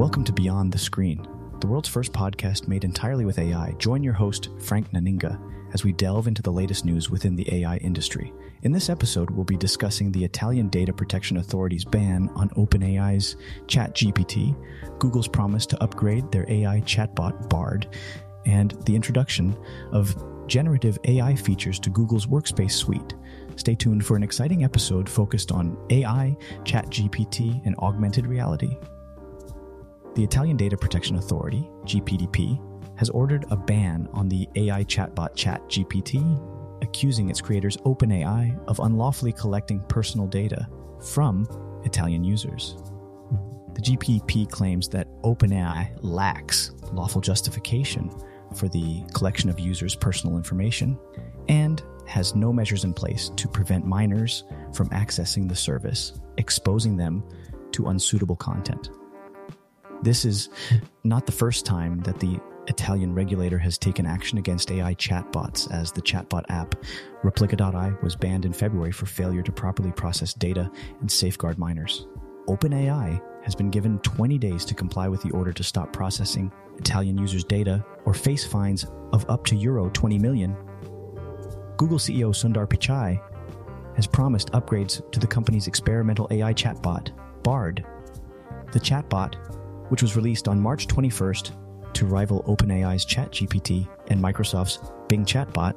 Welcome to Beyond the Screen, the world's first podcast made entirely with AI. Join your host, Frank Naninga, as we delve into the latest news within the AI industry. In this episode, we'll be discussing the Italian Data Protection Authority's ban on OpenAI's ChatGPT, Google's promise to upgrade their AI chatbot Bard, and the introduction of generative AI features to Google's Workspace suite. Stay tuned for an exciting episode focused on AI, ChatGPT, and augmented reality. The Italian Data Protection Authority, GPDP, has ordered a ban on the AI chatbot ChatGPT, accusing its creators OpenAI of unlawfully collecting personal data from Italian users. The GPDP claims that OpenAI lacks lawful justification for the collection of users' personal information and has no measures in place to prevent minors from accessing the service, exposing them to unsuitable content. This is not the first time that the Italian regulator has taken action against AI chatbots, as the chatbot app Replika.ai was banned in February for failure to properly process data and safeguard minors. OpenAI has been given 20 days to comply with the order to stop processing Italian users' data or face fines of up to Euro 20 million. Google CEO Sundar Pichai has promised upgrades to the company's experimental AI chatbot, Bard. The chatbot, which was released on March 21st to rival OpenAI's ChatGPT and Microsoft's Bing chatbot,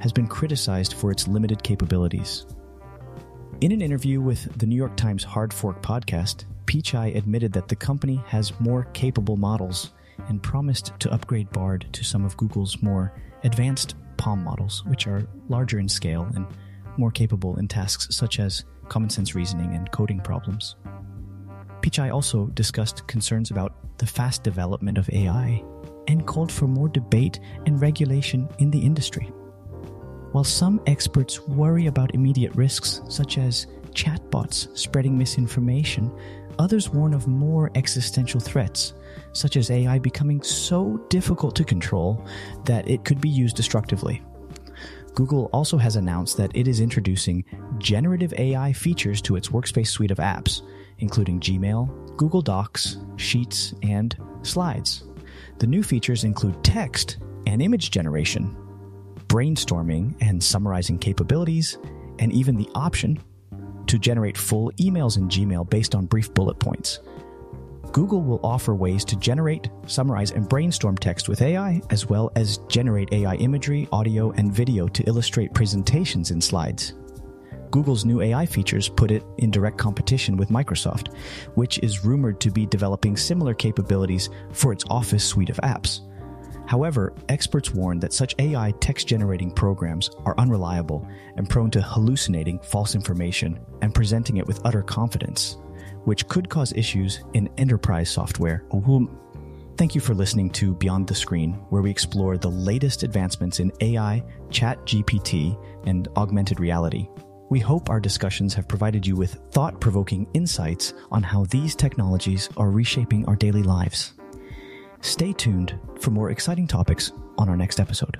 has been criticized for its limited capabilities. In an interview with the New York Times Hard Fork podcast, Pichai admitted that the company has more capable models and promised to upgrade Bard to some of Google's more advanced PaLM models, which are larger in scale and more capable in tasks such as common sense reasoning and coding problems. Pichai also discussed concerns about the fast development of AI and called for more debate and regulation in the industry. While some experts worry about immediate risks, such as chatbots spreading misinformation, others warn of more existential threats, such as AI becoming so difficult to control that it could be used destructively. Google also has announced that it is introducing generative AI features to its Workspace suite of apps, including Gmail, Google Docs, Sheets, and Slides. The new features include text and image generation, brainstorming and summarizing capabilities, and even the option to generate full emails in Gmail based on brief bullet points. Google will offer ways to generate, summarize, and brainstorm text with AI, as well as generate AI imagery, audio, and video to illustrate presentations in slides. Google's new AI features put it in direct competition with Microsoft, which is rumored to be developing similar capabilities for its Office suite of apps. However, experts warn that such AI text generating programs are unreliable and prone to hallucinating false information and presenting it with utter confidence, which could cause issues in enterprise software. Thank you for listening to Beyond the Screen, where we explore the latest advancements in AI, Chat GPT, and augmented reality. We hope our discussions have provided you with thought provoking insights on how these technologies are reshaping our daily lives. Stay tuned for more exciting topics on our next episode.